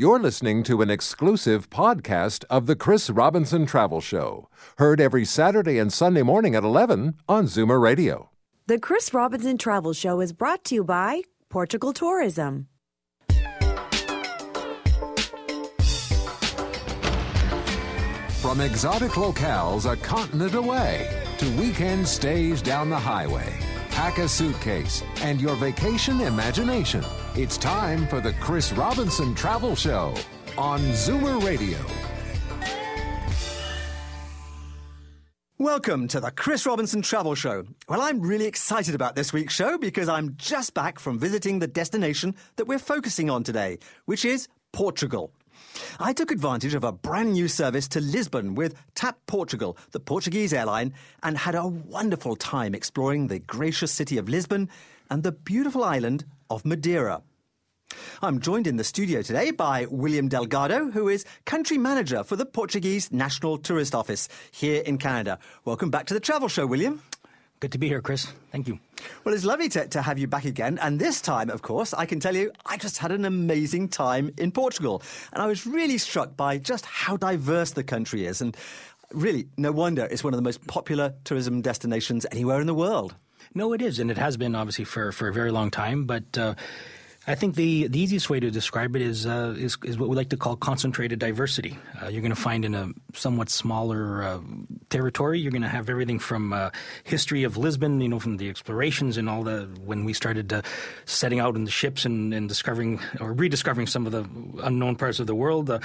You're listening to an exclusive podcast of The Chris Robinson Travel Show, heard every Saturday and Sunday morning at 11 on Zoomer Radio. The Chris Robinson Travel Show is brought to you by Portugal Tourism. From exotic locales a continent away to weekend stays down the highway, pack a suitcase and your vacation imagination. It's time for the Chris Robinson Travel Show on Zoomer Radio. Welcome to the Chris Robinson Travel Show. Well, I'm really excited about this week's show because I'm just back from visiting the destination that we're focusing on today, which is Portugal. I took advantage of a brand new service to Lisbon with TAP Portugal, the Portuguese airline, and had a wonderful time exploring the gracious city of Lisbon and the beautiful island of Madeira. I'm joined in the studio today by William Delgado, who is country manager for the Portuguese National Tourist Office here in Canada. Welcome back to the Travel Show, William. Good to be here, Chris. Thank you. Well, it's lovely to, to have you back again. And this time, of course, I can tell you, I just had an amazing time in Portugal. And I was really struck by just how diverse the country is. And really, no wonder it's one of the most popular tourism destinations anywhere in the world. No, it is. And it has been, obviously, for, for a very long time. But. Uh, I think the, the easiest way to describe it is, uh, is, is what we like to call concentrated diversity. Uh, you're going to find in a somewhat smaller uh, territory, you're going to have everything from uh, history of Lisbon, you know, from the explorations and all the when we started uh, setting out in the ships and, and, discovering or rediscovering some of the unknown parts of the world. Uh,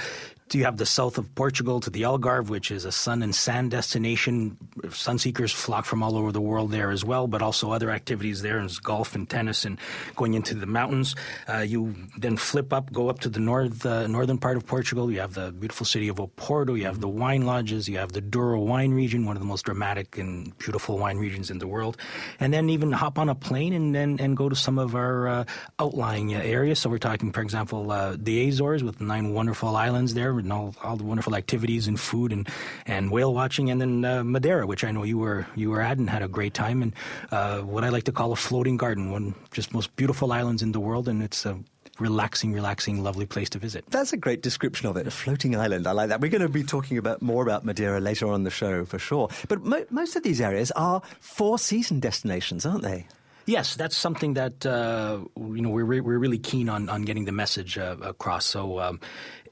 do you have the south of Portugal to the Algarve, which is a sun and sand destination? Sunseekers flock from all over the world there as well, but also other activities there, is golf and tennis and going into the mountains. Uh, you then flip up, go up to the north, uh, northern part of Portugal. You have the beautiful city of Oporto. You have the wine lodges. You have the Douro wine region, one of the most dramatic and beautiful wine regions in the world. And then even hop on a plane and and, and go to some of our uh, outlying areas. So we're talking, for example, uh, the Azores with nine wonderful islands there and all, all the wonderful activities and food and, and whale watching. And then uh, Madeira, which I know you were you were at and had a great time. And uh, what I like to call a floating garden, one just most beautiful islands in the world. And it's a relaxing, relaxing, lovely place to visit. That's a great description of it. A floating island. I like that. We're going to be talking about more about Madeira later on the show for sure. But mo- most of these areas are four season destinations, aren't they? Yes, that's something that uh, you know we're we're really keen on on getting the message uh, across. So um,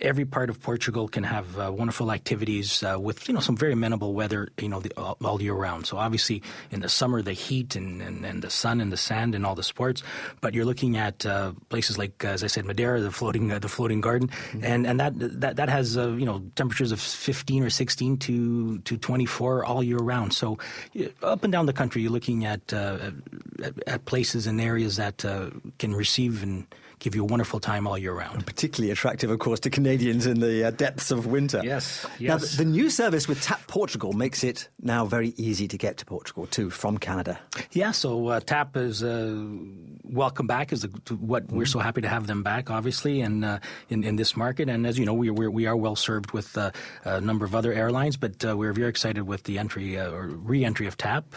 every part of Portugal can have uh, wonderful activities uh, with you know some very amenable weather you know the, all, all, year round. So obviously in the summer the heat and, and, and, the sun and the sand and all the sports, but you're looking at uh, places like as I said Madeira, the floating uh, the floating garden, mm-hmm. and and that that that has uh, you know temperatures of 15 or 16 to to 24 all year round. So up and down the country you're looking at uh, at, at, places and areas that can receive and give you a wonderful time all year round. And particularly attractive, of course, to Canadians in the uh, depths of winter. Yes, yes. Now, the, the, new service with TAP Portugal makes it now very easy to get to Portugal too from Canada. Yeah, so uh, TAP is uh, welcome back. Is what we're so happy to have them back, obviously, and uh, in, in this market. And as you know, we we're, we are well served with uh, a number of other airlines, but uh, we're very excited with the entry or re-entry of TAP.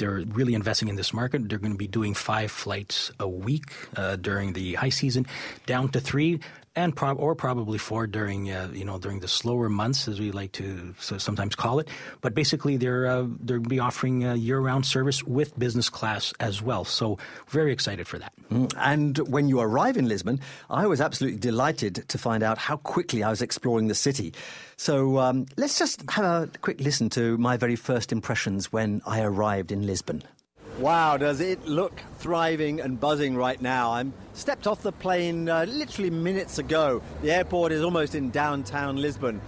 They're really investing in this market. They're going to be doing five flights a week uh, during the high season, down to three and pro- or probably four during uh, you know during the slower months, as we like to so sometimes call it. But basically, they're uh, they're be offering year-round service with business class as well. So very excited for that. Mm. And when you arrive in Lisbon, I was absolutely delighted to find out how quickly I was exploring the city. So um, let's just have a quick listen to my very first impressions when I arrived in Lisbon. Wow, does it look thriving and buzzing right now? I'm stepped off the plane uh, literally minutes ago. The airport is almost in downtown Lisbon.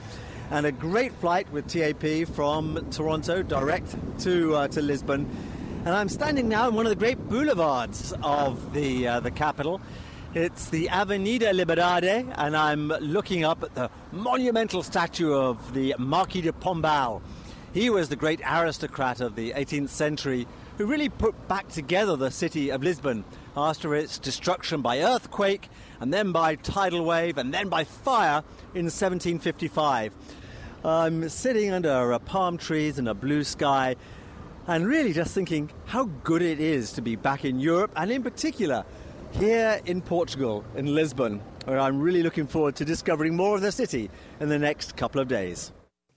And a great flight with TAP from Toronto direct to, uh, to Lisbon. And I'm standing now in one of the great boulevards of the, uh, the capital. It's the Avenida Liberdade, and I'm looking up at the monumental statue of the Marquis de Pombal. He was the great aristocrat of the 18th century who really put back together the city of Lisbon after its destruction by earthquake and then by tidal wave and then by fire in 1755. I'm sitting under palm trees and a blue sky and really just thinking how good it is to be back in Europe and in particular here in Portugal, in Lisbon. Where I'm really looking forward to discovering more of the city in the next couple of days.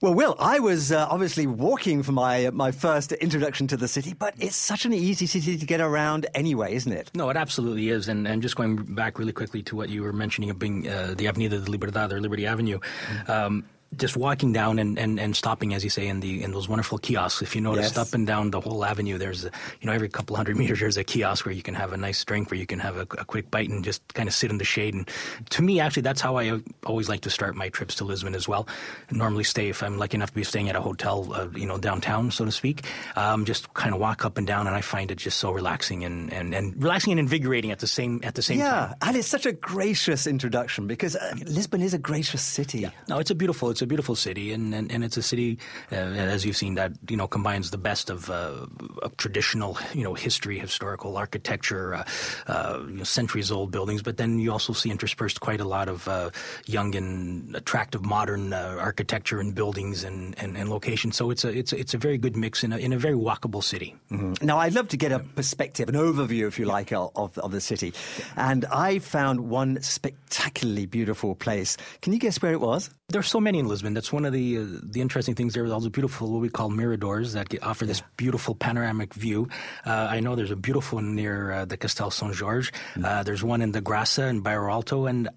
Well, Will, I was uh, obviously walking for my my first introduction to the city, but it's such an easy city to get around anyway, isn't it? No, it absolutely is. And, and just going back really quickly to what you were mentioning of being uh, the Avenida de Liberdade or Liberty Avenue. Mm-hmm. Um, just walking down and, and, and stopping, as you say, in the in those wonderful kiosks. If you notice, yes. up and down the whole avenue, there's a, you know every couple hundred meters there's a kiosk where you can have a nice drink, where you can have a, a, quick bite and just kind of sit in the shade. And to me, actually, that's how I always like to start my trips to Lisbon as well. I normally stay if I'm lucky enough to be staying at a hotel, uh, you know, downtown, so to speak. Um, just kind of walk up and down, and I find it just so relaxing and, and, and relaxing and invigorating at the same at the same yeah, time. Yeah, and it's such a gracious introduction because uh, Lisbon is a gracious city. Yeah. No, it's a beautiful it's a beautiful city and, and, and it's a city, uh, as you've seen, that you know combines the best of, uh, of traditional, you know, history, historical architecture, uh, uh you know, centuries old buildings. But then you also see interspersed quite a lot of uh, young and attractive modern uh, architecture and buildings and, and, and, locations. So it's a it's a, it's a very good mix in a, in a very walkable city. Mm-hmm. Now I'd love to get a perspective, an overview, if you like, of of the city, and I found one spectacularly beautiful place. Can you guess where it was? There's so many in Lisbon. That's one of the the uh, the interesting things there are all the beautiful what we call miradors that get, offer this beautiful panoramic view. Uh, I know there's a beautiful one near uh, the Castel São Jorge. Mm. Uh, there's one in the Graça and Bairro Alto, and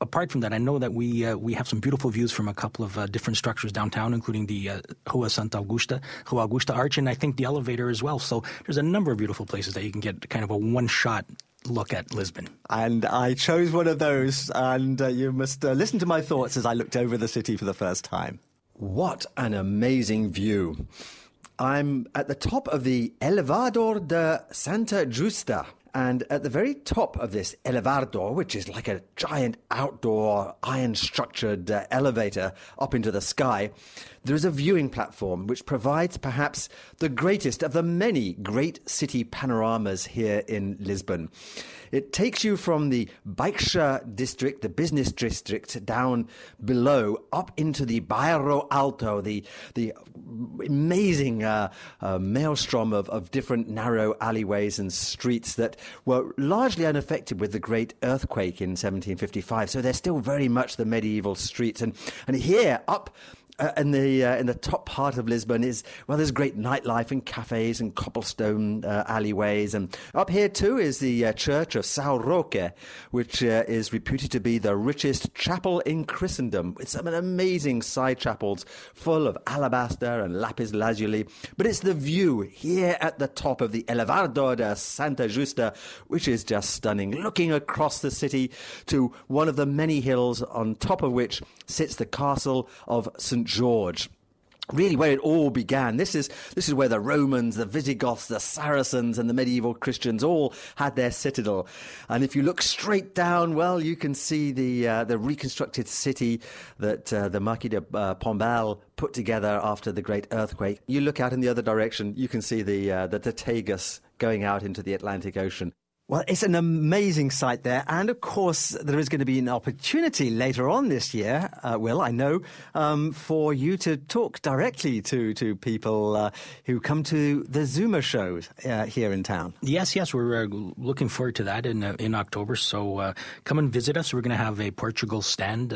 apart from that, I know that we uh, we have some beautiful views from a couple of uh, different structures downtown, including the uh, Rua Santa Augusta, Rua Augusta Arch, and I think the elevator as well. So there's a number of beautiful places that you can get kind of a one shot look at Lisbon. And I chose one of those, and uh, you must uh, listen to my thoughts as I looked over the city for the first time. What an amazing view! I'm at the top of the Elevador de Santa Justa. And at the very top of this elevador, which is like a giant outdoor iron structured uh, elevator up into the sky, there is a viewing platform which provides perhaps the greatest of the many great city panoramas here in Lisbon. It takes you from the Baixa district, the business district, down below, up into the Bairro Alto, the, the amazing uh, uh, maelstrom of, of different narrow alleyways and streets that were largely unaffected with the great earthquake in 1755. So they're still very much the medieval streets. And, and here, up uh, in the uh, in the top part of Lisbon is well, there's great nightlife and cafes and cobblestone uh, alleyways, and up here too is the uh, church of São Roque, which uh, is reputed to be the richest chapel in Christendom, with some amazing side chapels full of alabaster and lapis lazuli. But it's the view here at the top of the Elevador de Santa Justa, which is just stunning, looking across the city to one of the many hills on top of which sits the castle of St George really where it all began. This is this is where the Romans, the Visigoths, the Saracens, and the medieval Christians all had their citadel. And if you look straight down, well, you can see the uh, the reconstructed city that uh, the Marquis de uh, Pombal put together after the great earthquake. You look out in the other direction, you can see the uh, the, Tagus going out into the Atlantic Ocean. Well, it's an amazing site there. And of course, there is going to be an opportunity later on this year, uh, Will, I know, um, for you to talk directly to, to people uh, who come to the Zoomer shows uh, here in town. Yes, yes. We're uh, looking forward to that in, uh, in October. So uh, come and visit us. We're going to have a Portugal stand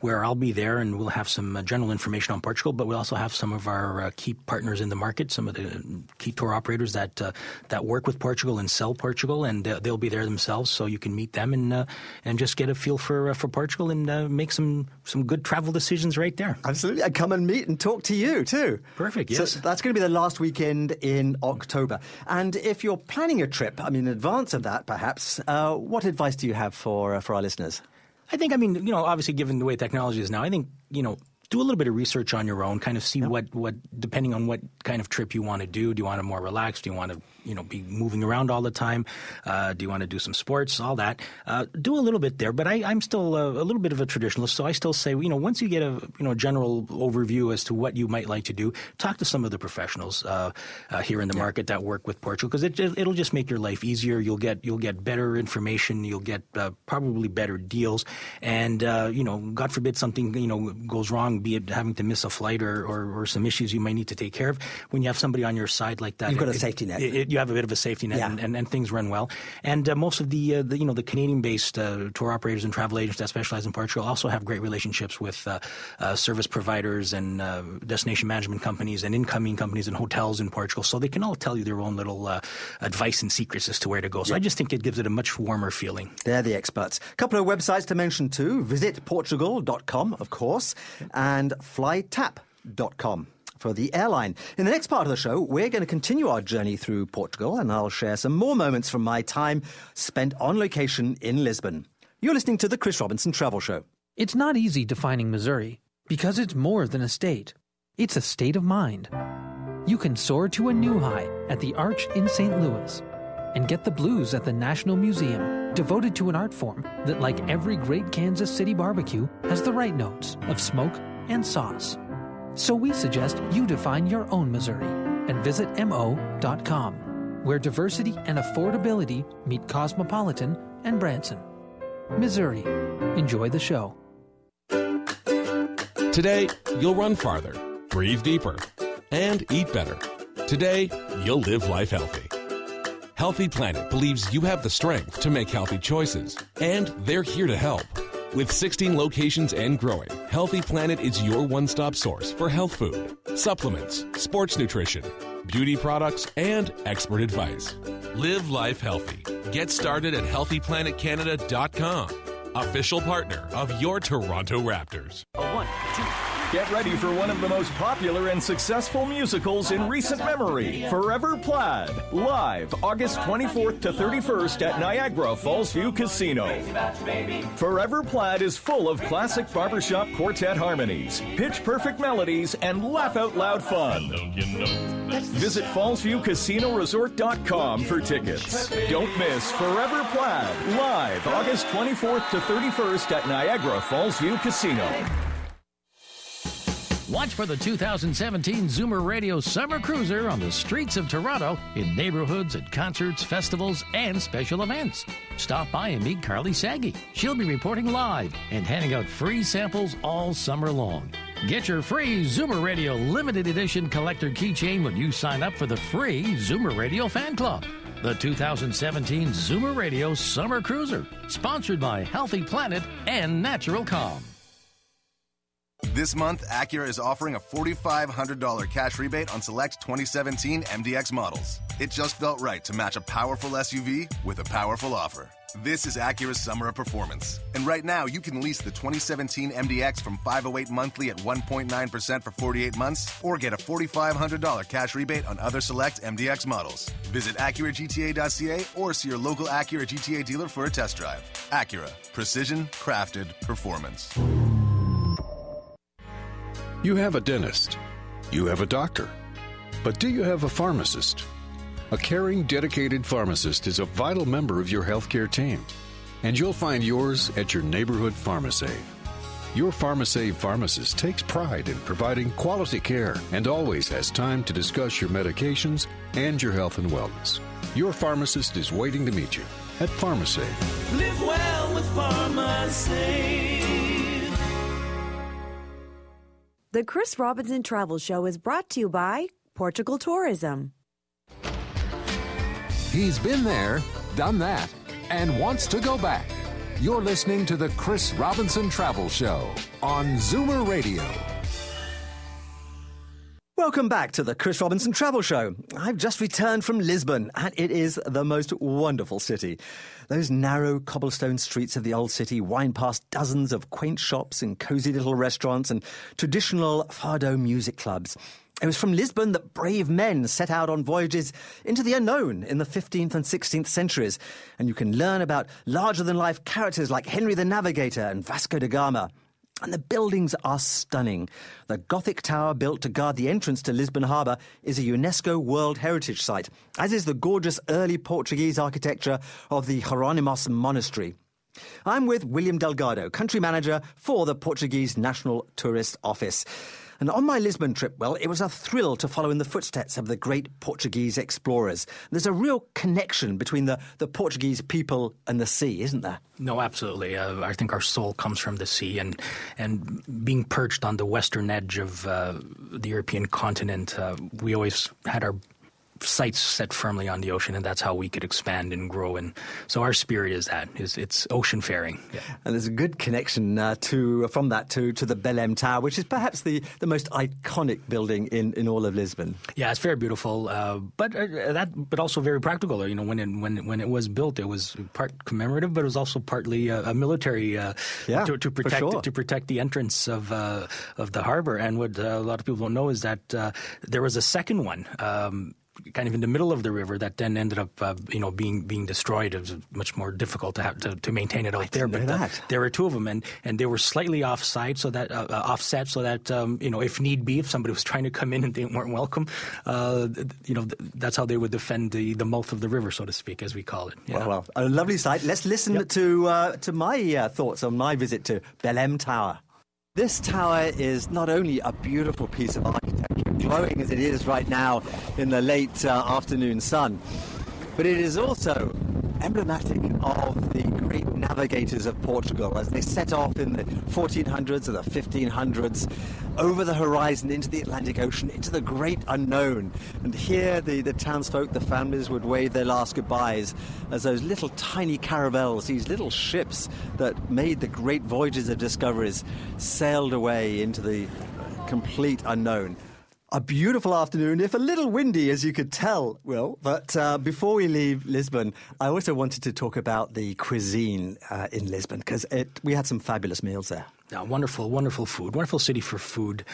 where I'll be there and we'll have some general information on Portugal, but we'll also have some of our key partners in the market, some of the key tour operators that, that work with Portugal and sell Portugal. And they'll be there themselves, so you can meet them and uh, and just get a feel for uh, for Portugal and uh, make some some good travel decisions right there. Absolutely, and come and meet and talk to you too. Perfect. Yes, so that's going to be the last weekend in October. And if you're planning a trip, I mean, in advance of that, perhaps, uh, what advice do you have for uh, for our listeners? I think, I mean, you know, obviously, given the way technology is now, I think, you know, do a little bit of research on your own, kind of see what, what, depending on what kind of trip you want to do. Do you want to more relaxed? Do you want to you know be moving around all the time? Uh, do you want to do some sports? All that. Uh, do a little bit there, but I, am still a, a, little bit of a traditionalist, so I still say you know once you get a you know general overview as to what you might like to do, talk to some of the professionals uh, uh here in the yeah. market that work with Portugal because it, it'll just make your life easier. You'll get you'll get better information. You'll get uh, probably better deals, and uh, you know God forbid something you know goes wrong be it having to miss a flight or, or, or, some issues you might need to take care of. When you have somebody on your side like that, you've got it, a safety net. It, it, you have a bit of a safety net, yeah. and, and, and, things run well. And uh, most of the, uh, the, you know the Canadian-based uh, tour operators and travel agents that specialize in Portugal also have great relationships with uh, uh, service providers and uh, destination management companies and incoming companies and hotels in Portugal, so they can all tell you their own little advice and secrets as to where to go. So I just think it gives it a much warmer feeling. They're the experts. A couple of websites to mention too: visitportugal.com, of course, and flytap.com for the airline. In the next part of the show, we're going to continue our journey through Portugal, and I'll share some more moments from my time spent on location in Lisbon. You're listening to the Chris Robinson Travel Show. It's not easy defining Missouri because it's more than a state, it's a state of mind. You can soar to a new high at the Arch in St. Louis and get the blues at the National Museum, devoted to an art form that, like every great Kansas City barbecue, has the right notes of smoke and sauce. So we suggest you define your own Missouri and visit mo.com, where diversity and affordability meet cosmopolitan and Branson. Missouri. Enjoy the show. Today, you'll run farther, breathe deeper, and eat better. Today, you'll live life healthy. Healthy Planet believes you have the strength to make healthy choices, and they're here to help. With 16 locations and growing, Healthy Planet is your one stop source for health food, supplements, sports nutrition, beauty products, and expert advice. Live life healthy. Get started at healthyplanetcanada.com, official partner of your Toronto Raptors. A one, two, Get ready for one of the most popular and successful musicals in recent memory Forever Plaid, live August 24th to 31st at Niagara Falls View Casino. Forever Plaid is full of classic barbershop quartet harmonies, pitch perfect melodies, and laugh out loud fun. Visit FallsviewCasinoResort.com for tickets. Don't miss Forever Plaid, live August 24th to 31st at Niagara Falls View Casino. Watch for the 2017 Zoomer Radio Summer Cruiser on the streets of Toronto in neighborhoods at concerts, festivals, and special events. Stop by and meet Carly Saggy. She'll be reporting live and handing out free samples all summer long. Get your free Zoomer Radio limited edition collector keychain when you sign up for the free Zoomer Radio fan club. The 2017 Zoomer Radio Summer Cruiser, sponsored by Healthy Planet and Natural Calm. This month, Acura is offering a $4,500 cash rebate on select 2017 MDX models. It just felt right to match a powerful SUV with a powerful offer. This is Acura's summer of performance. And right now, you can lease the 2017 MDX from 508 monthly at 1.9% for 48 months or get a $4,500 cash rebate on other select MDX models. Visit AcuraGTA.ca or see your local Acura GTA dealer for a test drive. Acura. Precision, crafted, performance. You have a dentist. You have a doctor. But do you have a pharmacist? A caring, dedicated pharmacist is a vital member of your healthcare team. And you'll find yours at your neighborhood PharmaSave. Your PharmaSave pharmacist takes pride in providing quality care and always has time to discuss your medications and your health and wellness. Your pharmacist is waiting to meet you at PharmaSave. Live well with PharmaSave. The Chris Robinson Travel Show is brought to you by Portugal Tourism. He's been there, done that, and wants to go back. You're listening to the Chris Robinson Travel Show on Zoomer Radio. Welcome back to the Chris Robinson Travel Show. I've just returned from Lisbon, and it is the most wonderful city. Those narrow cobblestone streets of the old city wind past dozens of quaint shops and cozy little restaurants and traditional fado music clubs. It was from Lisbon that brave men set out on voyages into the unknown in the 15th and 16th centuries, and you can learn about larger than life characters like Henry the Navigator and Vasco da Gama. And the buildings are stunning. The Gothic tower built to guard the entrance to Lisbon Harbour is a UNESCO World Heritage Site, as is the gorgeous early Portuguese architecture of the Hieronymus Monastery. I'm with William Delgado, country manager for the Portuguese National Tourist Office. And on my Lisbon trip, well, it was a thrill to follow in the footsteps of the great Portuguese explorers. There's a real connection between the, the Portuguese people and the sea, isn't there? No, absolutely. Uh, I think our soul comes from the sea, and and being perched on the western edge of uh, the European continent, uh, we always had our sights set firmly on the ocean, and that's how we could expand and grow. And so our spirit is that is it's ocean faring. Yeah. And there's a good connection uh, to from that to to the Belém Tower, which is perhaps the, the most iconic building in, in all of Lisbon. Yeah, it's very beautiful, uh, but uh, that but also very practical. You know, when it when when it was built, it was part commemorative, but it was also partly a military uh, yeah, to, to protect sure. to protect the entrance of uh, of the harbor. And what uh, a lot of people don't know is that there was a second one. Um, kind of in the middle of the river that then ended up, uh, you know, being being destroyed. It was much more difficult to have to, to maintain it out there. But uh, there were two of them, and, and they were slightly offside, so that uh, uh, offset, so that um, you know, if need be, if somebody was trying to come in and they weren't welcome, uh, you know, that's how they would defend the, the mouth of the river, so to speak, as we call it. Yeah. Well, well, a lovely sight. Let's listen yep. to uh, to my thoughts on my visit to Belém Tower. This tower is not only a beautiful piece of architecture, glowing as it is right now in the late uh, afternoon sun, but it is also emblematic of the great navigators of Portugal as they set off in the 1400s or the 1500s over the horizon into the Atlantic Ocean, into the great unknown. And here the, the townsfolk, the families would wave their last goodbyes as those little tiny caravels, these little ships that made the great voyages of discoveries, sailed away into the complete unknown. A beautiful afternoon, if a little windy, as you could tell, Will. But uh, before we leave Lisbon, I also wanted to talk about the cuisine uh, in Lisbon because we had some fabulous meals there. Yeah, wonderful, wonderful food. Wonderful city for food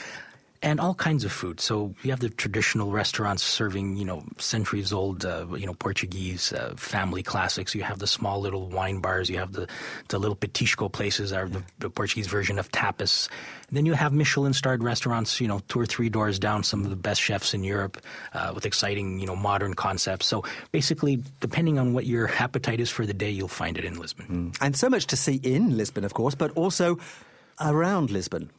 and all kinds of food. So you have the traditional restaurants serving, you know, centuries old, uh, you know, Portuguese uh, family classics. You have the small little wine bars. You have the, the little petisco places, are the, the Portuguese version of tapas. And then you have Michelin-starred restaurants, you know, two or three doors down, some of the best chefs in Europe uh, with exciting, you know, modern concepts. So basically, depending on what your appetite is for the day, you'll find it in Lisbon. Mm. And so much to see in Lisbon, of course, but also around Lisbon.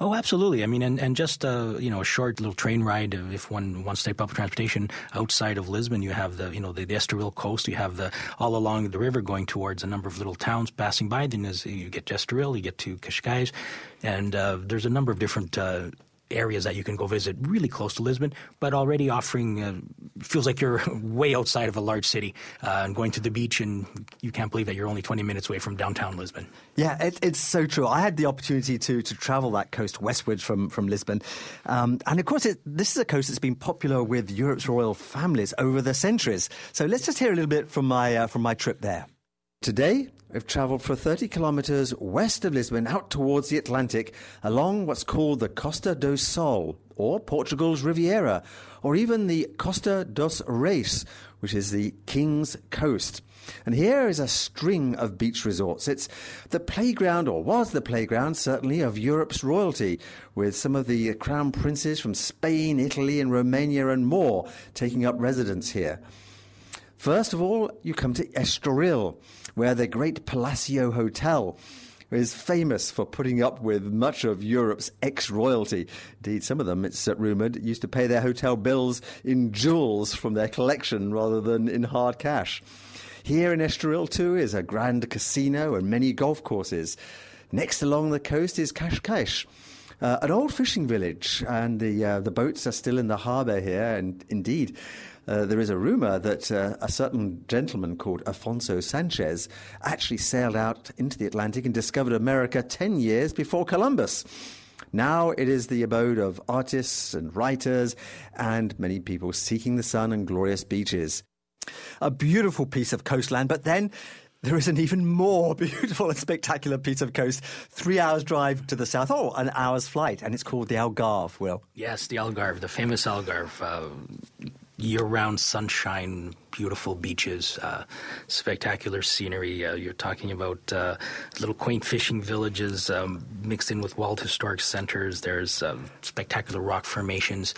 Oh, absolutely. I mean, and, and just uh, you know a short little train ride if one wants to take public transportation outside of Lisbon. You have the you know the, the Estoril coast. You have the all along the river going towards a number of little towns passing by. Then as you get to Estoril, you get to Cascais, and uh, there's a number of different uh, areas that you can go visit really close to Lisbon, but already offering uh, feels like you're way outside of a large city uh, and going to the beach, and you can't believe that you're only 20 minutes away from downtown Lisbon. Yeah, it, it's so true. I had the opportunity to to travel that coast westwards from from Lisbon, um, and of course, it, this is a coast that's been popular with Europe's royal families over the centuries. So let's just hear a little bit from my uh, from my trip there. Today, we've travelled for 30 kilometres west of Lisbon out towards the Atlantic along what's called the Costa do Sol, or Portugal's Riviera, or even the Costa dos Reis, which is the King's Coast. And here is a string of beach resorts. It's the playground, or was the playground, certainly, of Europe's royalty, with some of the crown princes from Spain, Italy, and Romania and more taking up residence here. First of all, you come to Estoril, where the great Palacio Hotel is famous for putting up with much of Europe's ex royalty. Indeed, some of them, it's rumoured, used to pay their hotel bills in jewels from their collection rather than in hard cash. Here in Estoril, too, is a grand casino and many golf courses. Next along the coast is Cascais. Uh, an old fishing village, and the uh, the boats are still in the harbour here. And indeed, uh, there is a rumor that uh, a certain gentleman called Afonso Sanchez actually sailed out into the Atlantic and discovered America 10 years before Columbus. Now it is the abode of artists and writers and many people seeking the sun and glorious beaches. A beautiful piece of coastline, but then there is an even more beautiful and spectacular piece of coast, three hours drive to the south, oh, an hour's flight, and it's called the Algarve, Will. Yes, the Algarve, the famous Algarve. Uh, year-round sunshine, beautiful beaches, uh, spectacular scenery. Uh, you're talking about uh, little quaint fishing villages um, mixed in with wild historic centers. There's uh, spectacular rock formations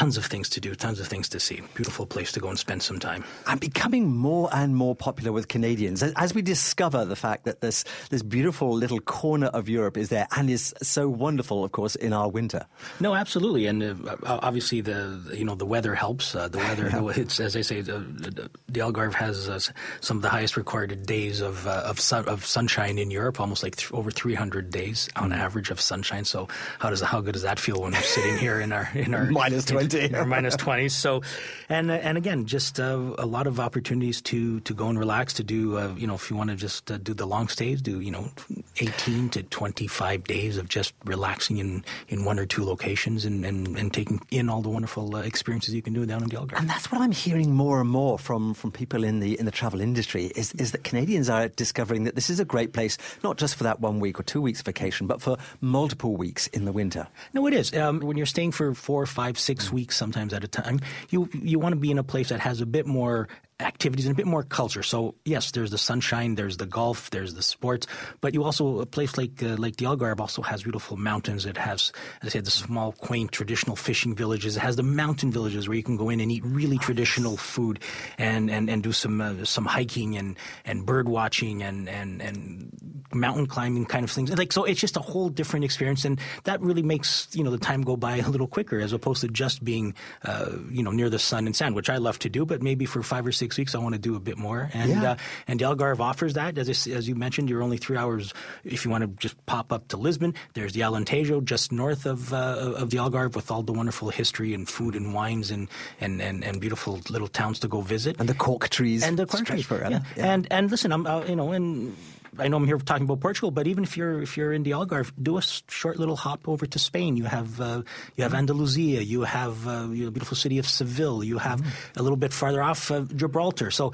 tons of things to do, tons of things to see. Beautiful place to go and spend some time. And becoming more and more popular with Canadians as we discover the fact that this this beautiful little corner of Europe is there and is so wonderful, of course, in our winter. No, absolutely, and uh, obviously the you know the weather helps. Uh, the weather, yeah. it's as I say, the, the, the Algarve has uh, some of the highest recorded days of uh, of, sun, of sunshine in Europe, almost like th- over 300 days on mm. average of sunshine. So how does how good does that feel when we're sitting here in our in our minus 20 or minus 20? So, and and again, just uh, a lot of opportunities to to go and relax. To do uh, you know if you want to just do the long stays, do you know 18 to 25 days of just relaxing in in one or two locations and and, and taking in all the wonderful experiences you can do down in the Algarve. And that's what I'm hearing more and more from from people in the in the travel industry is is that Canadians are discovering that this is a great place not just for that one week or two weeks vacation, but for multiple weeks in the winter. No, it is. Um, when you're staying for four, five, six. Weeks, sometimes at a time, you you want to be in a place that has a bit more activities and a bit more culture. So yes, there's the sunshine, there's the golf, there's the sports, but you also a place like uh, Lake the also has beautiful mountains. It has, as I said, the small, quaint, traditional fishing villages. It has the mountain villages where you can go in and eat really traditional food and and, and do some uh, some hiking and and bird watching and and and mountain climbing kind of things. Like so, it's just a whole different experience, and that really makes you know the time go by a little quicker as opposed to just being uh, you know near the sun and sand, which I love to do, but maybe for five or six six weeks, I want to do a bit more. And yeah. uh, and Algarve offers that. As, as you mentioned, you're only three hours if you want to just pop up to Lisbon. There's the Alentejo just north of uh, of the Algarve with all the wonderful history and food and wines and, and, and, and beautiful little towns to go visit. And the cork trees. And the cork trees. Yeah. yeah. And and listen, I'm uh, you know and I know I'm here talking about Portugal, but even if you're if you're in the Algarve, do a short little hop over to Spain. You have uh, you have Andalusia, you have uh, the beautiful city of Seville, you have mm. a little bit farther off uh, Gibraltar. So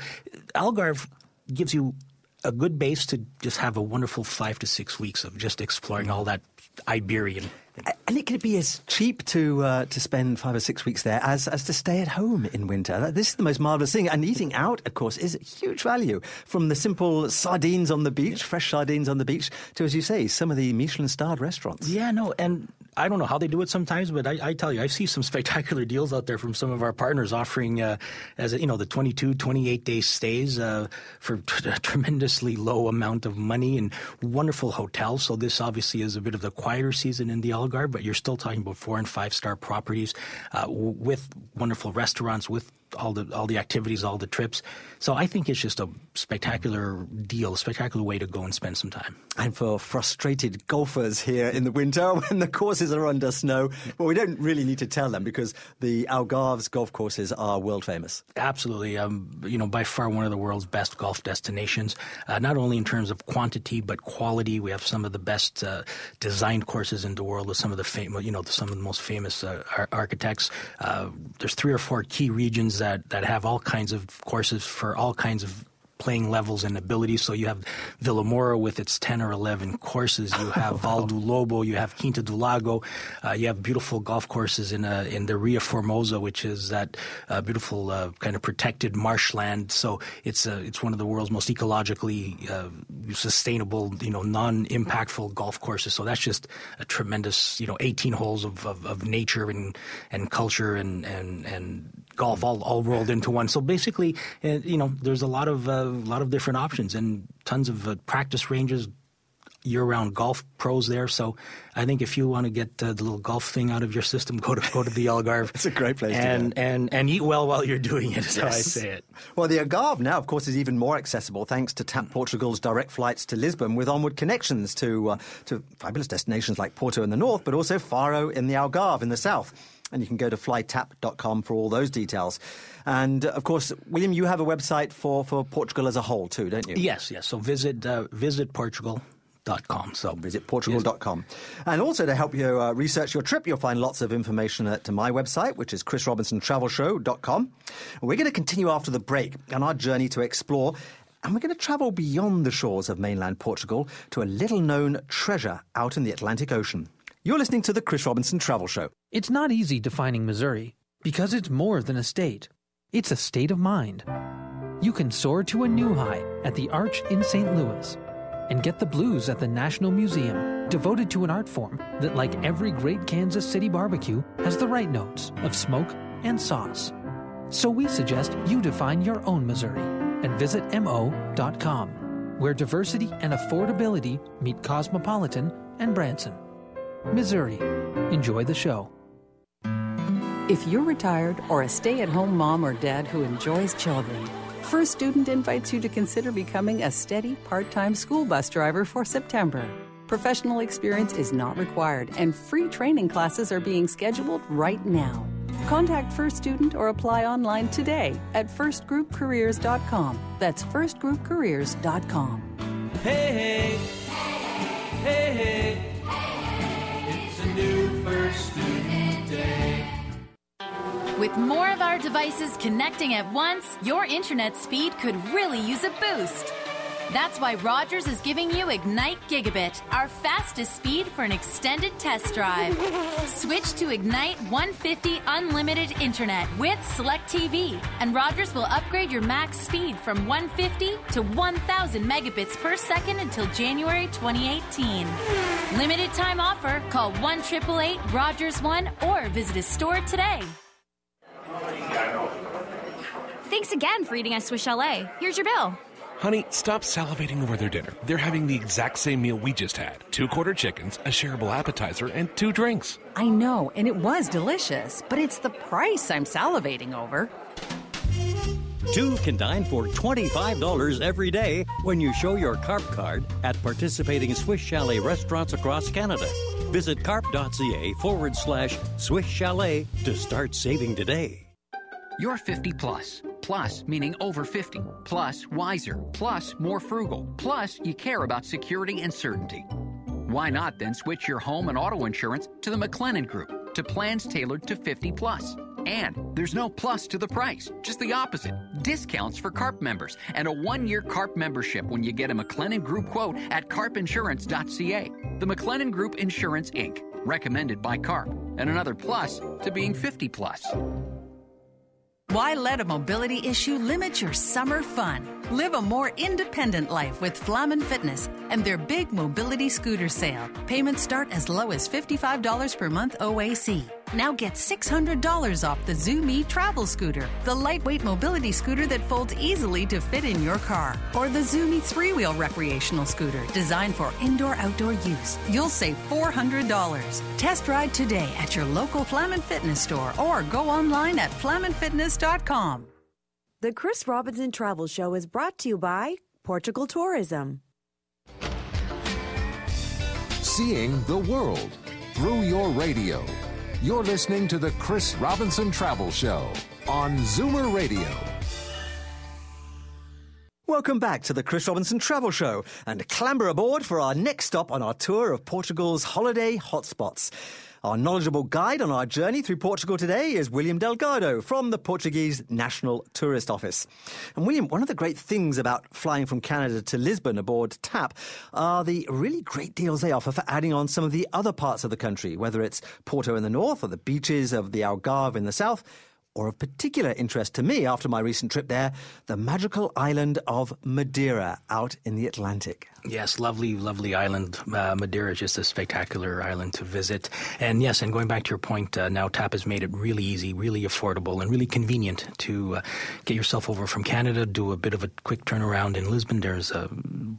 Algarve gives you a good base to just have a wonderful five to six weeks of just exploring all that Iberian and it could be as cheap to uh, to spend five or six weeks there as, as to stay at home in winter. This is the most marvelous thing. And eating out, of course, is huge value. From the simple sardines on the beach, fresh sardines on the beach, to, as you say, some of the Michelin starred restaurants. Yeah, no. And I don't know how they do it sometimes, but I, I, tell you, I see some spectacular deals out there from some of our partners offering, uh, as you know, the 22, 28 day stays uh, for a tremendously low amount of money and wonderful hotels. So this obviously is a bit of the quieter season in the Algarve, but you're still talking about four and five star properties uh, with wonderful restaurants, with all the all the activities, all the trips. So I think it's just a spectacular deal, a spectacular way to go and spend some time. And for frustrated golfers here in the winter when the courses are under snow, well, we don't really need to tell them because the Algarve's golf courses are world famous. Absolutely, um, you know, by far one of the world's best golf destinations. Uh, not only in terms of quantity but quality. We have some of the best uh, designed courses in the world with some of the famous, you know, some of the most famous uh, architects. Uh, there's three or four key regions that, that have all kinds of courses for all kinds of playing levels and abilities. So you have Vilamoura with its 10 or 11 courses. You have Vale do Lobo. You have Quinta do Lago. Uh, you have beautiful golf courses in uh, in the Ria Formosa, which is that uh, beautiful uh, kind of protected marshland. So it's uh, it's one of the world's most ecologically uh, sustainable, you know, non-impactful golf courses. So that's just a tremendous, you know, 18 holes of, of, of nature and and culture and and and golf all, all rolled into one. So basically, uh, you know, there's a lot of a uh, lot of different options and tons of uh, practice ranges, year-round golf pros there. So I think if you want to get uh, the little golf thing out of your system, go to go to the Algarve. it's a great place and, to. And and eat well while you're doing it. Is yes. how I say it. Well, the Algarve now, of course, is even more accessible thanks to TAP Portugal's direct flights to Lisbon with onward connections to uh, to fabulous destinations like Porto in the north, but also Faro in the Algarve in the south. And you can go to flytap.com for all those details. And of course, William, you have a website for, for Portugal as a whole too, don't you? Yes, yes. So visit uh, visit Portugal. Com, so visit portugal.com. And also to help you uh, research your trip, you'll find lots of information at my website, which is chrisrobinsontravelshow.com. We're going to continue after the break on our journey to explore and we're going to travel beyond the shores of mainland Portugal to a little known treasure out in the Atlantic Ocean. You're listening to the Chris Robinson Travel Show. It's not easy defining Missouri because it's more than a state. It's a state of mind. You can soar to a new high at the Arch in St. Louis and get the blues at the National Museum devoted to an art form that, like every great Kansas City barbecue, has the right notes of smoke and sauce. So we suggest you define your own Missouri and visit mo.com, where diversity and affordability meet cosmopolitan and Branson. Missouri. Enjoy the show. If you're retired or a stay at home mom or dad who enjoys children, First Student invites you to consider becoming a steady part time school bus driver for September. Professional experience is not required, and free training classes are being scheduled right now. Contact First Student or apply online today at firstgroupcareers.com. That's firstgroupcareers.com. Hey, hey, hey, hey, it's a new first student. With more of our devices connecting at once, your internet speed could really use a boost. That's why Rogers is giving you Ignite Gigabit, our fastest speed for an extended test drive. Switch to Ignite 150 unlimited internet with Select TV, and Rogers will upgrade your max speed from 150 to 1000 megabits per second until January 2018. Limited time offer. Call 1 Rogers 1 or visit a store today. Thanks again for eating at Swiss Chalet. Here's your bill. Honey, stop salivating over their dinner. They're having the exact same meal we just had two quarter chickens, a shareable appetizer, and two drinks. I know, and it was delicious, but it's the price I'm salivating over. Two can dine for $25 every day when you show your CARP card at participating Swiss Chalet restaurants across Canada. Visit carp.ca forward slash Swiss Chalet to start saving today. You're 50 plus. Plus, meaning over 50. Plus, wiser. Plus, more frugal. Plus, you care about security and certainty. Why not then switch your home and auto insurance to the McLennan Group to plans tailored to 50 plus? And there's no plus to the price, just the opposite. Discounts for CARP members and a one year CARP membership when you get a McLennan Group quote at carpinsurance.ca. The McLennan Group Insurance Inc., recommended by CARP, and another plus to being 50 plus. Why let a mobility issue limit your summer fun? Live a more independent life with Flaman Fitness and their big mobility scooter sale. Payments start as low as $55 per month OAC. Now get $600 off the Zoomy travel scooter, the lightweight mobility scooter that folds easily to fit in your car, or the Zoomy three wheel recreational scooter designed for indoor outdoor use. You'll save $400. Test ride today at your local Flaman Fitness store or go online at flamanfitness.com. The Chris Robinson Travel Show is brought to you by Portugal Tourism. Seeing the world through your radio. You're listening to the Chris Robinson Travel Show on Zoomer Radio. Welcome back to the Chris Robinson Travel Show and clamber aboard for our next stop on our tour of Portugal's holiday hotspots. Our knowledgeable guide on our journey through Portugal today is William Delgado from the Portuguese National Tourist Office. And William, one of the great things about flying from Canada to Lisbon aboard TAP are the really great deals they offer for adding on some of the other parts of the country, whether it's Porto in the north or the beaches of the Algarve in the south or of particular interest to me after my recent trip there, the magical island of Madeira out in the Atlantic. Yes, lovely, lovely island. Uh, Madeira is just a spectacular island to visit. And yes, and going back to your point, uh, now TAP has made it really easy, really affordable, and really convenient to uh, get yourself over from Canada, do a bit of a quick turnaround in Lisbon. There's uh,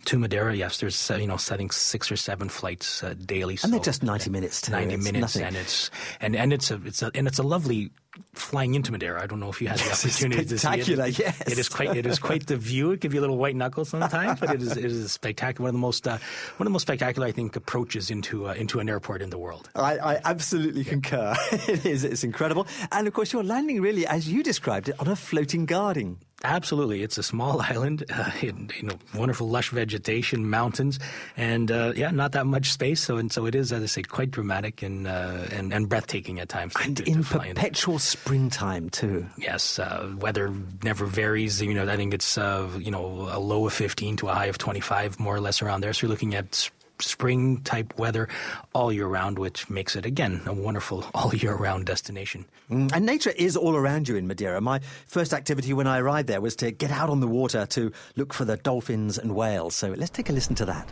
to Madeira, yes, there's, uh, you know, setting six or seven flights uh, daily. And they're just 90 minutes to 90 it's minutes, nothing. and it's, and, and it's a, it's a, and it's a lovely flying into Madeira. I don't know if you had the opportunity to see it. spectacular, yes. It is quite, it is quite the view. It gives you a little white knuckle sometimes, but it is, it is spectacular. One of the most, uh, one of the most spectacular, I think, approaches into, uh, into an airport in the world. I, I absolutely concur. it is. It's incredible. And of course, you're landing really, as you described it, on a floating guarding. Absolutely, it's a small island, uh, in, you know, wonderful lush vegetation, mountains, and uh, yeah, not that much space. So and so it is, as I say, quite dramatic and uh, and, and breathtaking at times. And in perpetual springtime too. Yes, uh, weather never varies. You know, I think it's uh, you know a low of 15 to a high of 25, more or less around there. So you're looking at spring type weather all year round, which makes it again a wonderful all year round destination. Mm, And nature is all around you in Madeira. My first activity when I arrived there was to get out on the water to look for the dolphins and whales. So let's take a listen to that.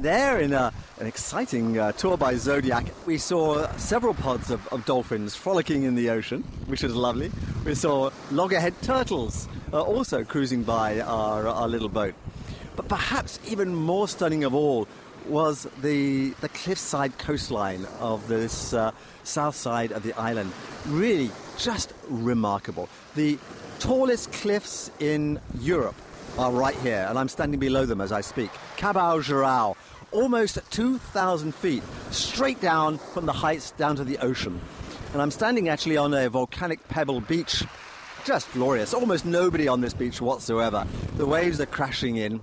There, in a, an exciting uh, tour by Zodiac, we saw several pods of, of, dolphins frolicking in the ocean, which was lovely. We saw loggerhead turtles uh, also cruising by our, our little boat. But perhaps even more stunning of all was the, the cliffside coastline of this uh, south side of the island. Really just remarkable. The tallest cliffs in Europe are right here, and I'm standing below them as I speak. Cabo Girão, almost 2,000 feet, straight down from the heights down to the ocean. And I'm standing actually on a volcanic pebble beach. Just glorious. Almost nobody on this beach whatsoever. The waves are crashing in.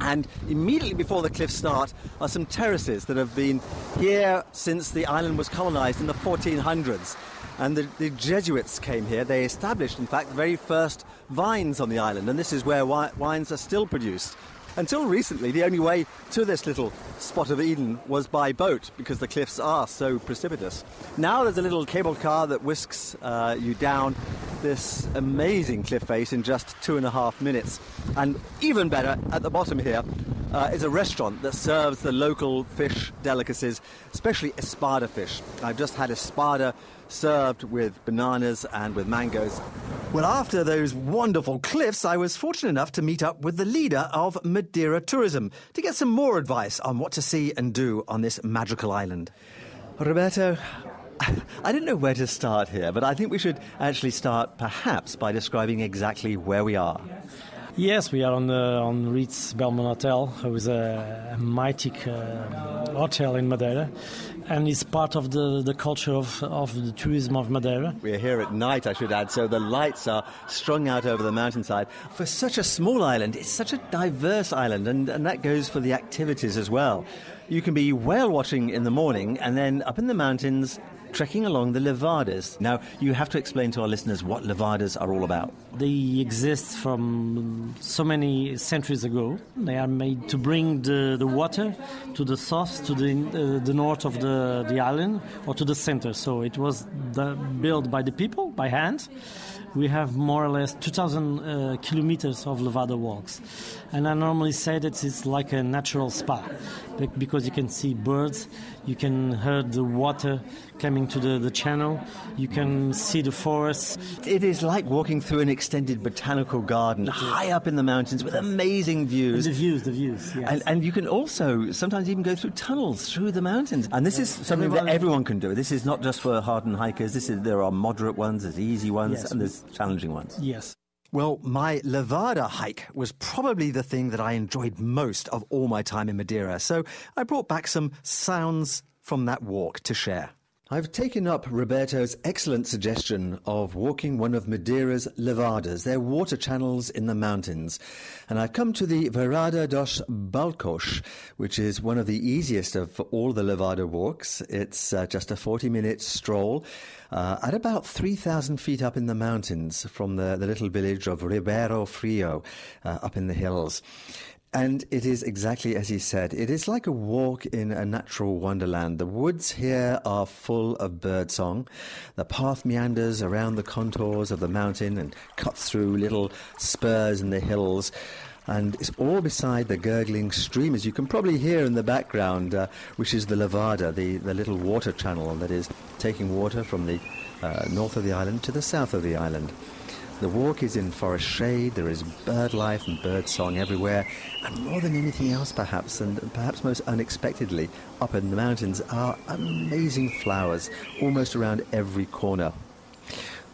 And immediately before the cliffs start are some terraces that have been here since the island was colonized in the 1400s. And the, the, Jesuits came here. They established, in fact, the very first vines on the island, and this is where wi- wines are still produced. Until recently, the only way to this little spot of Eden was by boat because the cliffs are so precipitous. Now there's a little cable car that whisks uh, you down this amazing cliff face in just two and a half minutes. And even better, at the bottom here uh, is a restaurant that serves the local fish delicacies, especially espada fish. I've just had espada served with bananas and with mangoes. Well, after those wonderful cliffs, I was fortunate enough to meet up with the leader of Madeira Tourism to get some more advice on what to see and do on this magical island. Roberto, I didn't know where to start here, but I think we should actually start perhaps by describing exactly where we are. Yes, we are on the, on Reid's Belmond Hotel, who a, a mighty uh, hotel in Madeira, and it's part of the, the culture of, of the tourism of Madeira. We're here at night, I should add, so the lights are strung out over the mountainside. For such a small island, it's such a diverse island, and, and that goes for the activities as well. You can be whale watching in the morning, and then up in the mountains, trekking along the levadas. Now, you have to explain to our listeners what levadas are all about. They exist from so many centuries ago. They are made to bring the, the water to the south, to the, uh, the north of the, the island, or to the center. So it was the, built by the people, by hand. We have more or less 2,000 uh, kilometers of levada walks. And I normally say that it's like a natural spa because you can see birds, you can hear the water coming to the, the channel, you can see the forests. It is like walking through an extended botanical garden high up in the mountains with amazing views. And the views, the views, yes. And, and, you can also sometimes even go through tunnels through the mountains. And this is something everyone, that everyone can do. This is not just for hardened hikers. This is there are moderate ones, there's easy ones, yes. and there's challenging ones. Yes. Well, my Levada hike was probably the thing that I enjoyed most of all my time in Madeira, so I brought back some sounds from that walk to share. I've taken up Roberto's excellent suggestion of walking one of Madeira's levadas, their water channels in the mountains. And I've come to the Vereda dos Balcões, which is one of the easiest of all the levada walks. It's uh, just a 40 minute stroll uh, at about 3,000 feet up in the mountains from the, the little village of Ribeiro Frio uh, up in the hills. And it is exactly as he said. It is like a walk in a natural wonderland. The woods here are full of birdsong. The path meanders around the contours of the mountain and cuts through little spurs in the hills. And it's all beside the gurgling stream, as you can probably hear in the background, uh, which is the Levada, the, the little water channel that is taking water from the uh, north of the island to the south of the island. The walk is in forest shade, there is bird life and bird song everywhere, and more than anything else, perhaps, and perhaps most unexpectedly, up in the mountains are amazing flowers almost around every corner.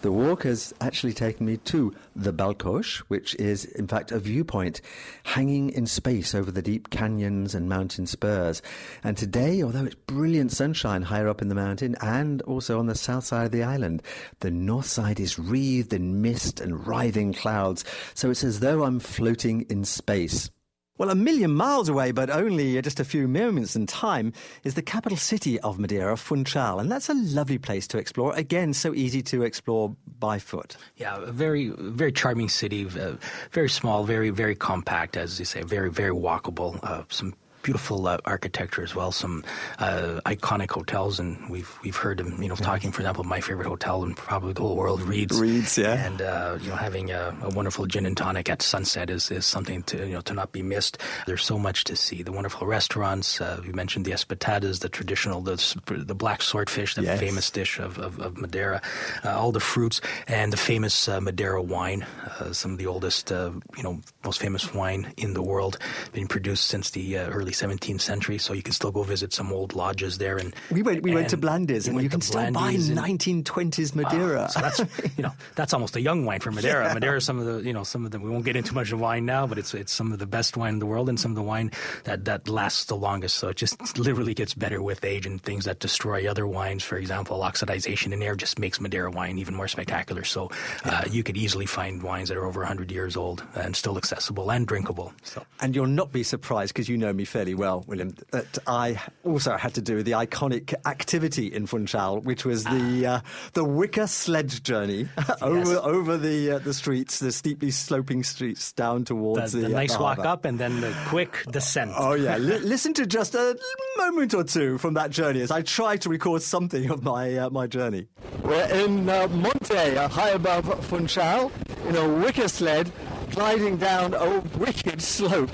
The walk has actually taken me to the Balcões, which is in fact a viewpoint hanging in space over the deep canyons and mountain spurs. And today, although it's brilliant sunshine higher up in the mountain and also on the south side of the island, the north side is wreathed in mist and writhing clouds. So it's as though I'm floating in space. Well, a million miles away, but only just a few moments in time, is the capital city of Madeira, Funchal. And that's a lovely place to explore. Again, so easy to explore by foot. Yeah, a very, very charming city, uh, very small, very, very compact, as you say, very, very walkable. Uh, some beautiful uh, architecture as well. Some uh, iconic hotels, and we've we've heard them. You know, talking for example, my favorite hotel in probably the whole world, Reid's. Reid's, yeah. And uh, you know, having a, a, wonderful gin and tonic at sunset is, is something to you know to not be missed. There's so much to see. The wonderful restaurants. Uh, you mentioned the espetadas, the traditional, the the black swordfish, the yes. famous dish of, of, of Madeira, uh, all the fruits, and the famous uh, Madeira wine. some of the oldest, you know, most famous wine in the world, being produced since the early 17th century. So you can still go visit some old lodges there. And we went we went to Blandy's, and you can still buy 1920s Madeira. so that's you know that's almost a young wine for Madeira. yeah. Madeira, some of the you know some of them. We won't get into much of wine now, but it's it's some of the best wine in the world, and some of the wine that that lasts the longest. So it just literally gets better with age, and things that destroy other wines, for example, oxidization in air, just makes Madeira wine even more spectacular. So uh, you could easily find wines that are over 100 years old and still accessible and drinkable. So. And you'll not be surprised because you know me fairly well, William, that I also had to do the iconic activity in Funchal, which was the uh, the wicker sledge journey over yes. over the uh, the streets, the steeply sloping streets down towards the, the, the nice the walk up and then the quick descent. Oh yeah, L- listen to just a moment or two from that journey as I try to record something of my uh, my journey. We're in uh, Monte, uh, high above Funchal, in a wicker sled, gliding down a wicked slope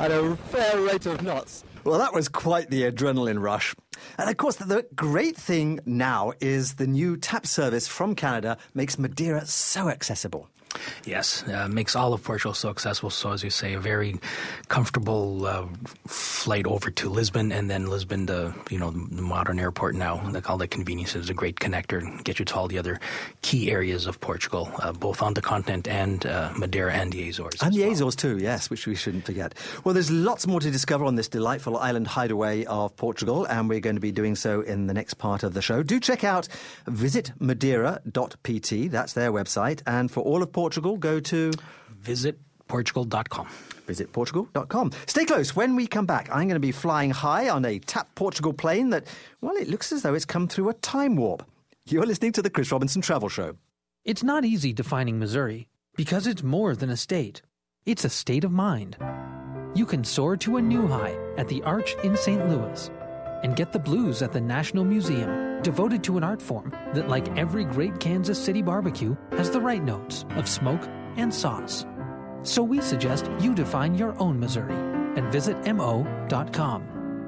at a fair rate of knots. Well, that was quite the adrenaline rush. And of course, the great thing now is the new TAP service from Canada makes Madeira so accessible. Yes, uh, makes all of Portugal so accessible. So, as you say, a very comfortable uh, flight over to Lisbon, and then Lisbon to you know the modern airport now. Like all the conveniences, a great connector, and get you to all the other key areas of Portugal, uh, both on the continent and uh, Madeira and the Azores. And the well. Azores too, yes, which we shouldn't forget. Well, there's lots more to discover on this delightful island hideaway of Portugal, and we're going to be doing so in the next part of the show. Do check out visitmadeira.pt. That's their website, and for all of Portugal, go to visitportugal.com. Visitportugal.com. Stay close. When we come back, I'm going to be flying high on a Tap Portugal plane that, well, it looks as though it's come through a time warp. You're listening to the Chris Robinson Travel Show. It's not easy defining Missouri because it's more than a state, it's a state of mind. You can soar to a new high at the Arch in St. Louis and get the blues at the National Museum, devoted to an art form that, like every great Kansas City barbecue, has the right notes of smoke and sauce. So we suggest you define your own Missouri and visit mo.com,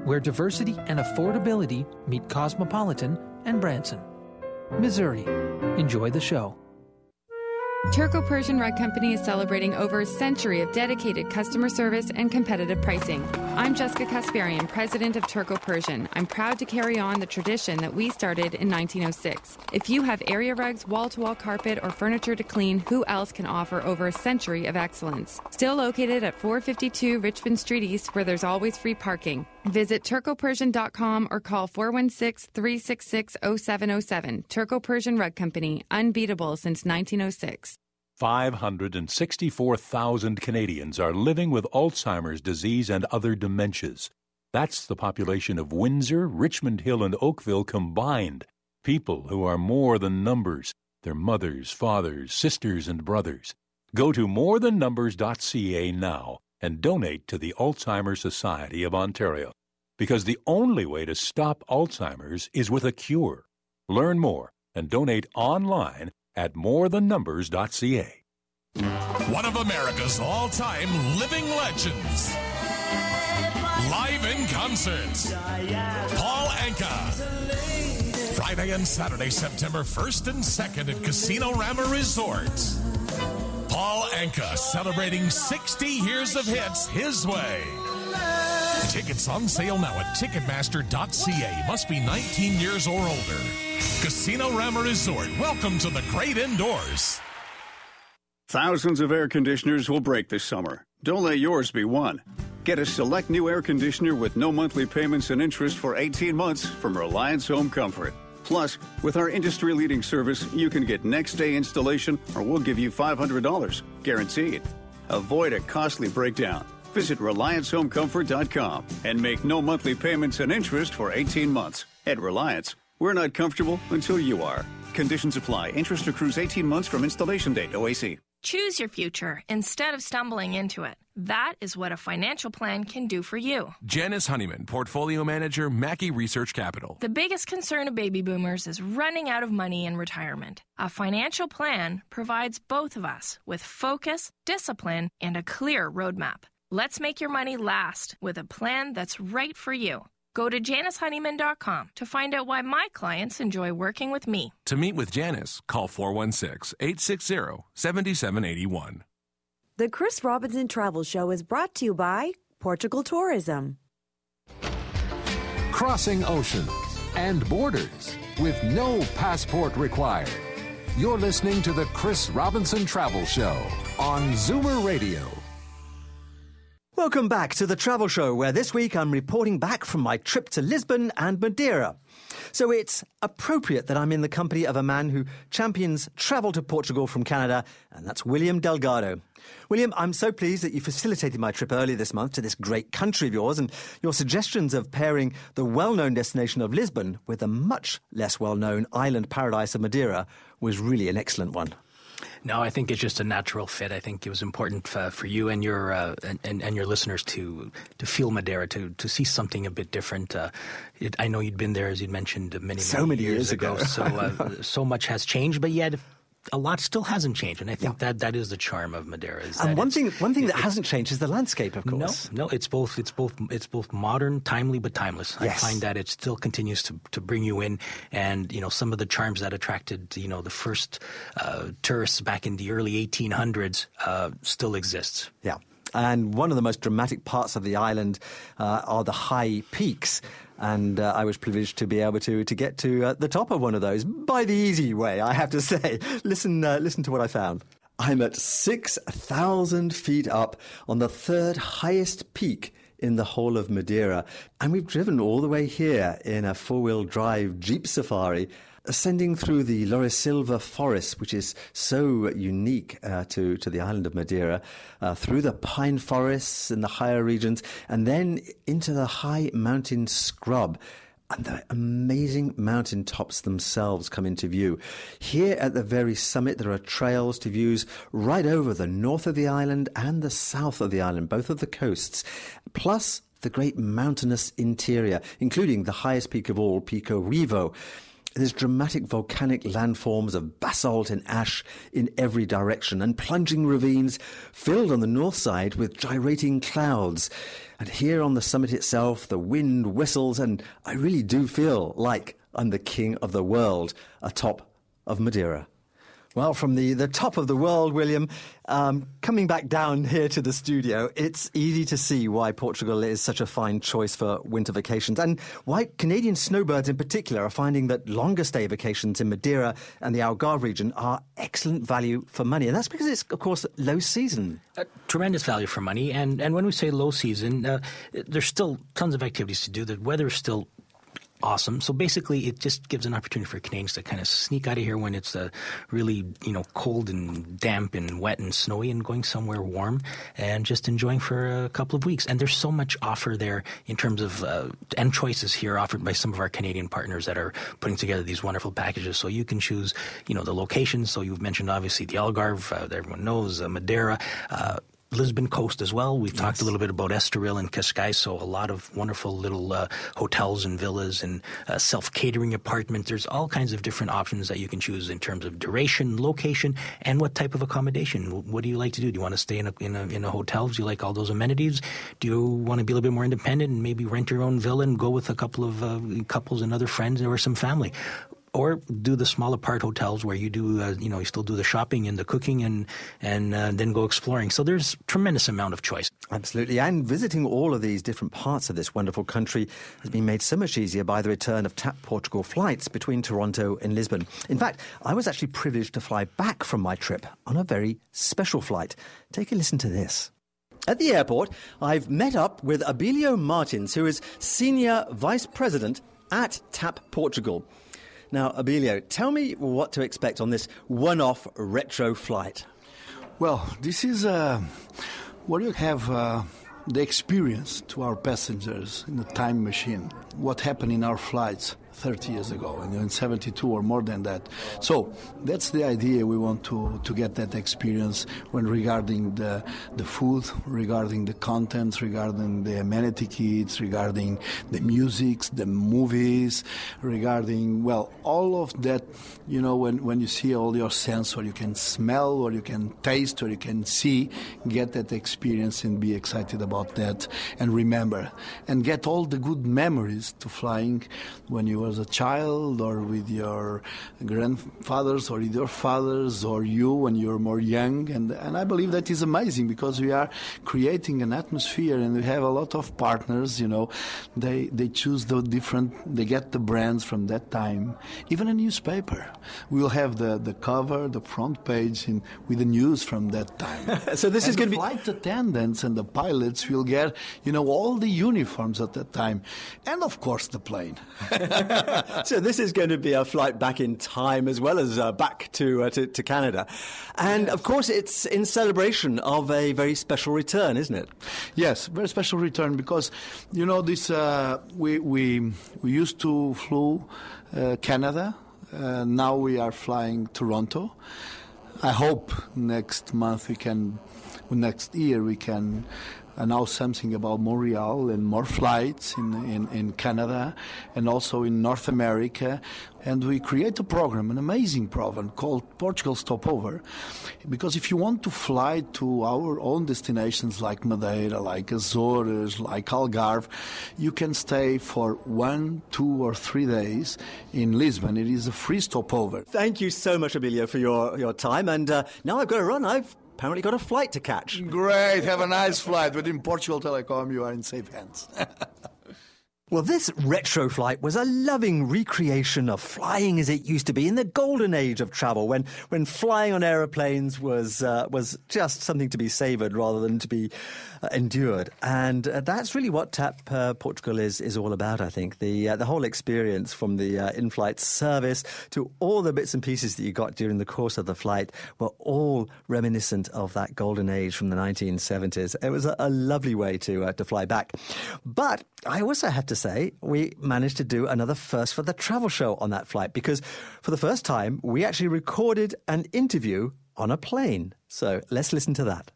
where diversity and affordability meet cosmopolitan and Branson. Missouri. Enjoy the show. Turco Persian Rug Company is celebrating over a century of dedicated customer service and competitive pricing. I'm Jessica Kasparian, president of Turco Persian. I'm proud to carry on the tradition that we started in 1906. If you have area rugs, wall to wall carpet, or furniture to clean, who else can offer over a century of excellence? Still located at 452 Richmond Street East, where there's always free parking. Visit TurcoPersian.com or call 416 366 0707. Turco Persian Rug Company, unbeatable since 1906. 564,000 Canadians are living with Alzheimer's disease and other dementias. That's the population of Windsor, Richmond Hill, and Oakville combined. People who are more than numbers, their mothers, fathers, sisters, and brothers. Go to morethannumbers.ca now and donate to the Alzheimer's Society of Ontario. Because the only way to stop Alzheimer's is with a cure. Learn more and donate online at morethannumbers.ca. One of America's all time living legends. Live in concert. Paul Anka. Friday and Saturday, September 1st and 2nd at Casino Rama Resort. Paul Anka celebrating 60 years of hits his way. Tickets on sale now at Ticketmaster.ca. Must be 19 years or older. Casino Rama Resort. Welcome to the great indoors. Thousands of air conditioners will break this summer. Don't let yours be one. Get a select new air conditioner with no monthly payments and interest for 18 months from Reliance Home Comfort. Plus, with our industry leading service, you can get next day installation or we'll give you $500 guaranteed. Avoid a costly breakdown. Visit RelianceHomeComfort.com and make no monthly payments and interest for 18 months. At Reliance, we're not comfortable until you are. Conditions apply. Interest accrues 18 months from installation date. OAC. Choose your future instead of stumbling into it. That is what a financial plan can do for you. Janice Honeyman, Portfolio Manager, Mackie Research Capital. The biggest concern of baby boomers is running out of money in retirement. A financial plan provides both of us with focus, discipline, and a clear roadmap. Let's make your money last with a plan that's right for you. Go to janicehoneyman.com to find out why my clients enjoy working with me. To meet with Janice, call 416 860 7781. The Chris Robinson Travel Show is brought to you by Portugal Tourism. Crossing oceans and borders with no passport required. You're listening to the Chris Robinson Travel Show on Zoomer Radio. Welcome back to the Travel Show, where this week I'm reporting back from my trip to Lisbon and Madeira. So it's appropriate that I'm in the company of a man who champions travel to Portugal from Canada, and that's William Delgado. William, I'm so pleased that you facilitated my trip earlier this month to this great country of yours, and your suggestions of pairing the well known destination of Lisbon with the much less well known island paradise of Madeira was really an excellent one. No, I think it's just a natural fit. I think it was important uh, for you and your uh, and, and your listeners to to feel Madeira, to to see something a bit different. Uh, it, I know you'd been there, as you mentioned, many, so many years, years ago. ago. so uh, so much has changed, but yet a lot still hasn't changed, and I think yeah. that that is the charm of Madeira. and one thing, one thing that hasn't changed is the landscape, of course. No, no, it's both, it's both, it's both modern, timely, but timeless. Yes. I find that it still continues to, to bring you in, and you know some of the charms that attracted you know the first uh, tourists back in the early 1800s uh, still exists. Yeah. And one of the most dramatic parts of the island uh, are the high peaks and uh, I was privileged to be able to to get to uh, the top of one of those by the easy way. I have to say. Listen, uh, listen to what I found. I'm at six thousand feet up on the third highest peak in the whole of Madeira, and we've driven all the way here in a four-wheel drive Jeep Safari ascending through the Laurisilva forest, which is so unique uh, to, to the island of Madeira, uh, through the pine forests in the higher regions, and then into the high mountain scrub. And the amazing mountain tops themselves come into view. Here at the very summit, there are trails to views right over the north of the island and the south of the island, both of the coasts, plus the great mountainous interior, including the highest peak of all, Pico Ruivo. There's dramatic volcanic landforms of basalt and ash in every direction, and plunging ravines filled on the north side with gyrating clouds. And here on the summit itself, the wind whistles, and I really do feel like I'm the king of the world atop of Madeira. Well, from the, the top of the world, William, um, coming back down here to the studio, it's easy to see why Portugal is such a fine choice for winter vacations and why Canadian snowbirds in particular are finding that longer stay vacations in Madeira and the Algarve region are excellent value for money. And that's because it's, of course, low season. Uh, tremendous value for money. And, and when we say low season, uh, there's still tons of activities to do. The weather is still awesome. So basically, it just gives an opportunity for Canadians to kind of sneak out of here when it's uh, really you know cold and damp and wet and snowy, and going somewhere warm and just enjoying for a couple of weeks. And there's so much offer there in terms of uh, and choices here offered by some of our Canadian partners that are putting together these wonderful packages. So you can choose you know the locations. So you've mentioned obviously the Algarve, uh, that everyone knows, uh, Madeira. Lisbon coast as well. We've yes. talked a little bit about Estoril and Cascais, so a lot of wonderful little uh, hotels and villas and uh, self-catering apartments. There's all kinds of different options that you can choose in terms of duration, location, and what type of accommodation. What do you like to do? Do you want to stay in a, in a, in a hotel? Do you like all those amenities? Do you want to be a little bit more independent and maybe rent your own villa and go with a couple of uh, couples and other friends or some family? Or do the smaller part hotels where you do, uh, you know, you still do the shopping and the cooking and and uh, then go exploring. So there's tremendous amount of choice. Absolutely, and visiting all of these different parts of this wonderful country has been made so much easier by the return of TAP Portugal flights between Toronto and Lisbon. In fact, I was actually privileged to fly back from my trip on a very special flight. Take a listen to this. At the airport, I've met up with Abilio Martins, who is Senior Vice President at TAP Portugal. Now, Abilio, tell me what to expect on this one off retro flight. Well, this is uh, what you have uh, the experience to our passengers in the time machine. What happened in our flights 30 years ago, and in 72 or more than that. So that's the idea. We want to, to get that experience when regarding the, the food, regarding the contents, regarding the amenity kits, regarding the musics, the movies, regarding, well, all of that, you know, when, when you see all your sense, or you can smell, or you can taste, or you can see, get that experience and be excited about that and remember and get all the good memories to flying when you was a child or with your grandfathers or with your fathers or you when you're more young. And and I believe that is amazing because we are creating an atmosphere and we have a lot of partners you know. They they choose the different they get the brands from that time. Even a newspaper. We'll have the the cover the front page in, with the news from that time. So this and is going to be flight attendants and the pilots will get you know all the uniforms at that time. And of course the plane so this is going to be a flight back in time as well as uh, back to, uh, to, to Canada, and of course it's in celebration of a very special return, isn't it? Yes, very special return because you know this uh, we we we used to flew uh, Canada. Uh, now we are flying Toronto. I hope next month we can, next year we can announce something about Montreal and more flights in, in, in Canada and also in North America. And we create a program, an amazing program called Portugal Stopover. Because if you want to fly to our own destinations like Madeira, like Azores, like Algarve, you can stay for one, two, or three days in Lisbon. It is a free stopover. Thank you so much, Emilio, for your, your time. And uh, now I've got to run. I've apparently got a flight to catch. Great, have a nice flight. But in Portugal Telecom, you are in safe hands. Well, this retro flight was a loving recreation of flying as it used to be in the golden age of travel, when, when flying on aeroplanes was uh, was just something to be savoured rather than to be endured. And uh, that's really what TAP uh, Portugal is is all about. I think the uh, the whole experience from the uh, in-flight service to all the bits and pieces that you got during the course of the flight were all reminiscent of that golden age from the 1970s. It was a, a lovely way to to fly back, but I also have to say, we managed to do another first for the travel show on that flight because for the first time, we actually recorded an interview on a plane. So let's listen to that.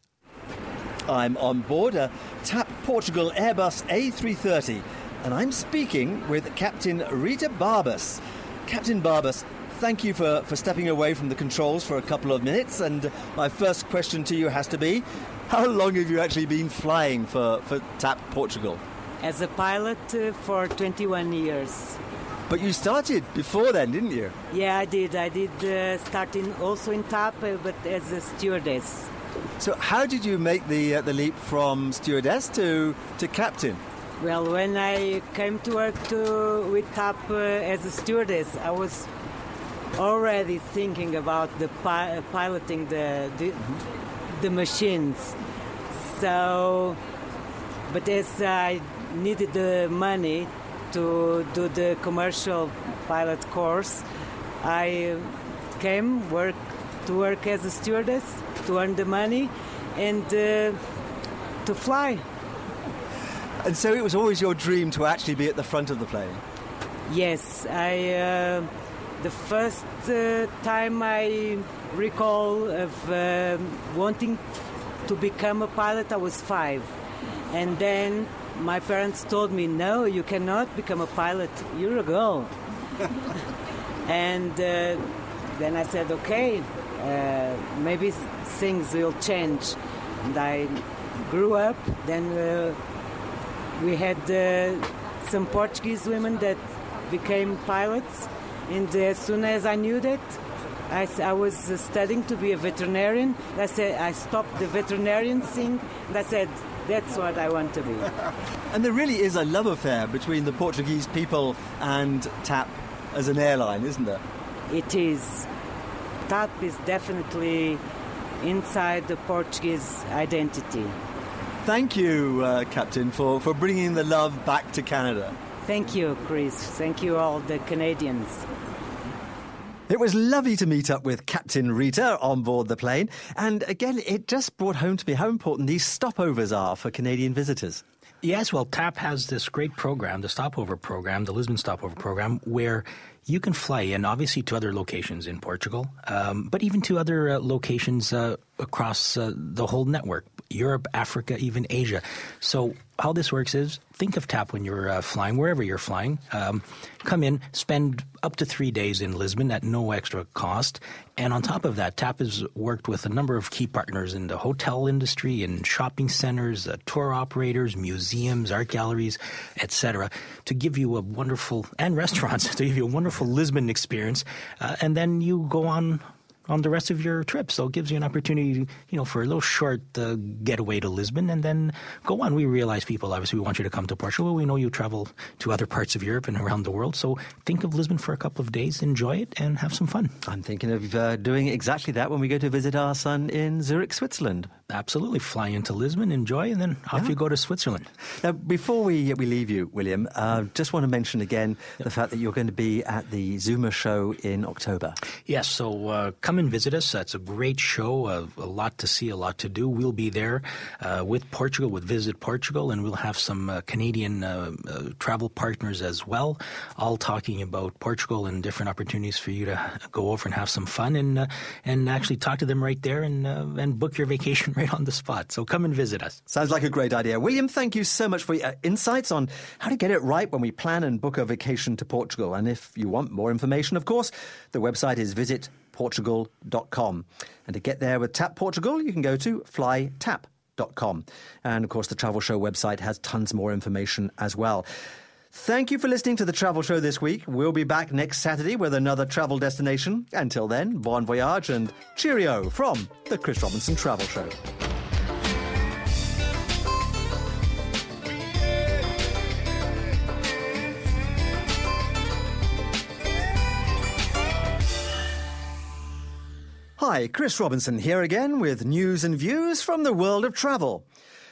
I'm on board a TAP Portugal Airbus A330 and I'm speaking with Captain Rita Barbas. Captain Barbas, thank you for, for stepping away from the controls for a couple of minutes. And my first question to you has to be how long have you actually been flying for, for TAP Portugal? as a pilot uh, for 21 years. But you started before then, didn't you? Yeah, I did. I did uh, starting also in TAP, uh, but as a stewardess. So, how did you make the uh, the leap from stewardess to to captain? Well, when I came to work to, with TAP uh, as a stewardess, I was already thinking about the pi- piloting the the, mm-hmm. the machines. So, but as I needed the money to do the commercial pilot course, I came work to work as a stewardess to earn the money and uh, to fly. And so it was always your dream to actually be at the front of the plane. Yes, I. Uh, the first uh, time I recall of uh, wanting to become a pilot, I was five, and then my parents told me, no, you cannot become a pilot. You're a girl. and uh, then I said, okay, uh, maybe things will change. And I grew up. Then uh, we had uh, some Portuguese women that became pilots. And as soon as I knew that, I, I, was studying to be a veterinarian. I said I stopped the veterinarian thing. And I said that's what I want to be. and there really is a love affair between the Portuguese people and TAP as an airline, isn't there? It is. TAP is definitely inside the Portuguese identity. Thank you, uh, Captain, for, for bringing the love back to Canada. Thank you, Chris. Thank you, all the Canadians. It was lovely to meet up with Captain Rita on board the plane. And again, it just brought home to me how important these stopovers are for Canadian visitors. Yes, well, TAP has this great program, the stopover program, the Lisbon stopover program, where you can fly in, obviously, to other locations in Portugal, um, but even to other uh, locations uh, across uh, the whole network Europe, Africa, even Asia. So, how this works is think of TAP when you're uh, flying, wherever you're flying. Um, come in, spend up to three days in Lisbon at no extra cost. And on top of that, TAP has worked with a number of key partners in the hotel industry, in shopping centers, uh, tour operators, museums, art galleries, etc., to give you a wonderful, and restaurants, to give you a wonderful Lisbon experience. Uh, and then you go on on the rest of your trip. So it gives you an opportunity, you know, for a little short uh, getaway to Lisbon and then go on. We realize people, obviously, we want you to come to Portugal. We know you travel to other parts of Europe and around the world. So think of Lisbon for a couple of days, enjoy it, and have some fun. I'm thinking of uh, doing exactly that when we go to visit our son in Zurich, Switzerland. Absolutely. Fly into Lisbon, enjoy, and then off yeah. you go to Switzerland. Now, before we, we leave you, William, uh, just want to mention again yep. the fact that you're going to be at the Zoomer show in October. Yes, so uh, come come and visit us. That's a great show, uh, a lot to see, a lot to do. We'll be there uh, with Portugal, with Visit Portugal, and we'll have some uh, Canadian uh, uh, travel partners as well, all talking about Portugal and different opportunities for you to go over and have some fun and uh, and actually talk to them right there and and book your vacation right on the spot. So come and visit us. Sounds like a great idea. William, thank you so much for your insights on how to get it right when we plan and book a vacation to Portugal. And if you want more information, of course, the website is visit flytap.portugal.com. And to get there with Tap Portugal, you can go to flytap.com. And of course, the Travel Show website has tons more information as well. Thank you for listening to the Travel Show this week. We'll be back next Saturday with another travel destination. Until then, bon voyage and cheerio from the Chris Robinson Travel Show. Hi, Chris Robinson here again with news and views from the world of travel.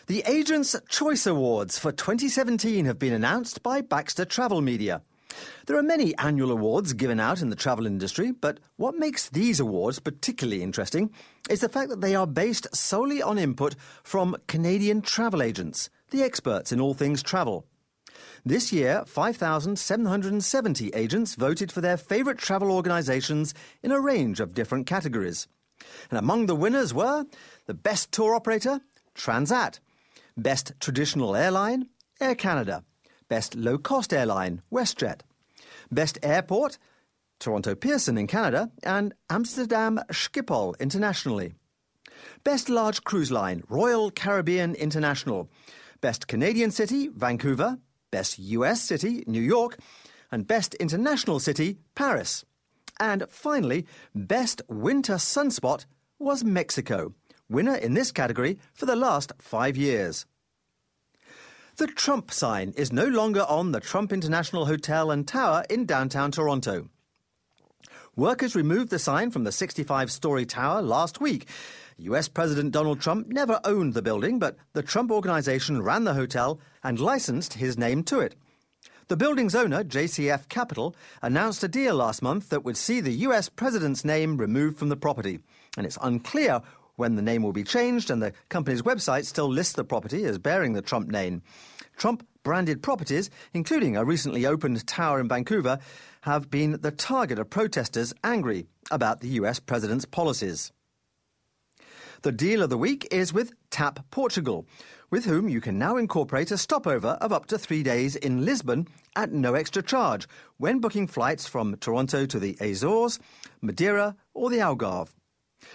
The Agents' Choice Awards for 2017 have been announced by Baxter Travel Media. There are many annual awards given out in the travel industry, but what makes these awards particularly interesting is the fact that they are based solely on input from Canadian travel agents, the experts in all things travel. This year, 5,770 agents voted for their favourite travel organisations in a range of different categories. And among the winners were the Best Tour Operator, Transat, Best Traditional Airline, Air Canada, Best Low Cost Airline, WestJet, Best Airport, Toronto Pearson in Canada, and Amsterdam Schiphol internationally. Best Large Cruise Line, Royal Caribbean International. Best Canadian City, Vancouver. Best US City, New York, and Best International City, Paris. And finally, Best Winter Sunspot was Mexico, winner in this category for the last five years. The Trump sign is no longer on the Trump International Hotel and Tower in downtown Toronto. Workers removed the sign from the 65 story tower last week US President Donald Trump never owned the building, but the Trump Organization ran the hotel and licensed his name to it. The building's owner, JCF Capital, announced a deal last month that would see the US president's name removed from the property. And it's unclear when the name will be changed, and the company's website still lists the property as bearing the Trump name. Trump branded properties, including a recently opened tower in Vancouver, have been the target of protesters angry about the US president's policies. The deal of the week is with TAP Portugal, with whom you can now incorporate a stopover of up to three days in Lisbon at no extra charge when booking flights from Toronto to the Azores, Madeira, or the Algarve.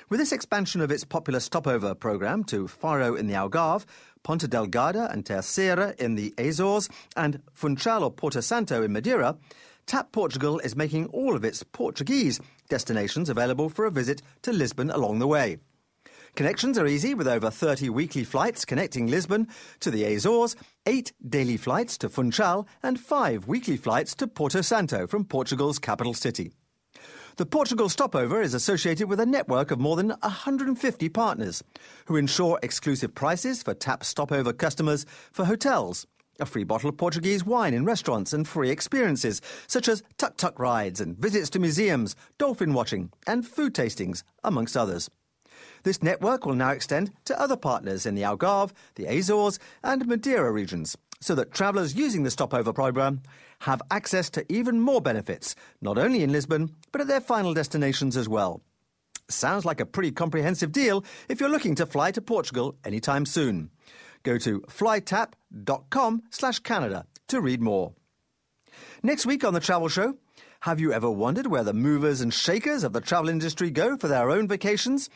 With this expansion of its popular stopover program to Faro in the Algarve, Ponta Delgada and Terceira in the Azores, and Funchal or Porto Santo in Madeira, TAP Portugal is making all of its Portuguese destinations available for a visit to Lisbon along the way. Connections are easy with over 30 weekly flights connecting Lisbon to the Azores, eight daily flights to Funchal, and five weekly flights to Porto Santo from Portugal's capital city. The Portugal stopover is associated with a network of more than 150 partners who ensure exclusive prices for TAP stopover customers for hotels, a free bottle of Portuguese wine in restaurants, and free experiences such as tuk tuk rides and visits to museums, dolphin watching, and food tastings, amongst others. This network will now extend to other partners in the Algarve, the Azores, and Madeira regions, so that travellers using the stopover programme have access to even more benefits, not only in Lisbon, but at their final destinations as well. Sounds like a pretty comprehensive deal if you're looking to fly to Portugal anytime soon. Go to flytap.com slash Canada to read more. Next week on the Travel Show, have you ever wondered where the movers and shakers of the travel industry go for their own vacations?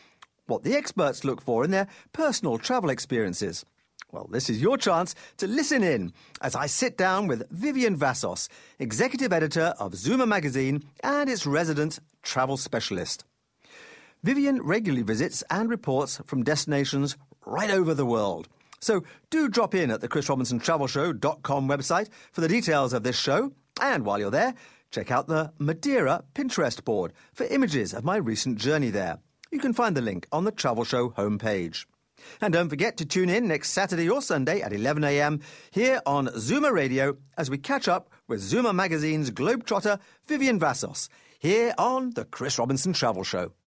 What the experts look for in their personal travel experiences? Well, this is your chance to listen in as I sit down with Vivian Vassos, executive editor of Zoomer magazine and its resident travel specialist. Vivian regularly visits and reports from destinations right over the world. So do drop in at the Chris Robinson Travel Show.com website for the details of this show. And while you're there, check out the Madeira Pinterest board for images of my recent journey there. You can find the link on the Travel Show homepage. And don't forget to tune in next Saturday or Sunday at 11am here on Zoomer Radio as we catch up with Zoomer Magazine's Globetrotter Vivian Vassos here on the Chris Robinson Travel Show.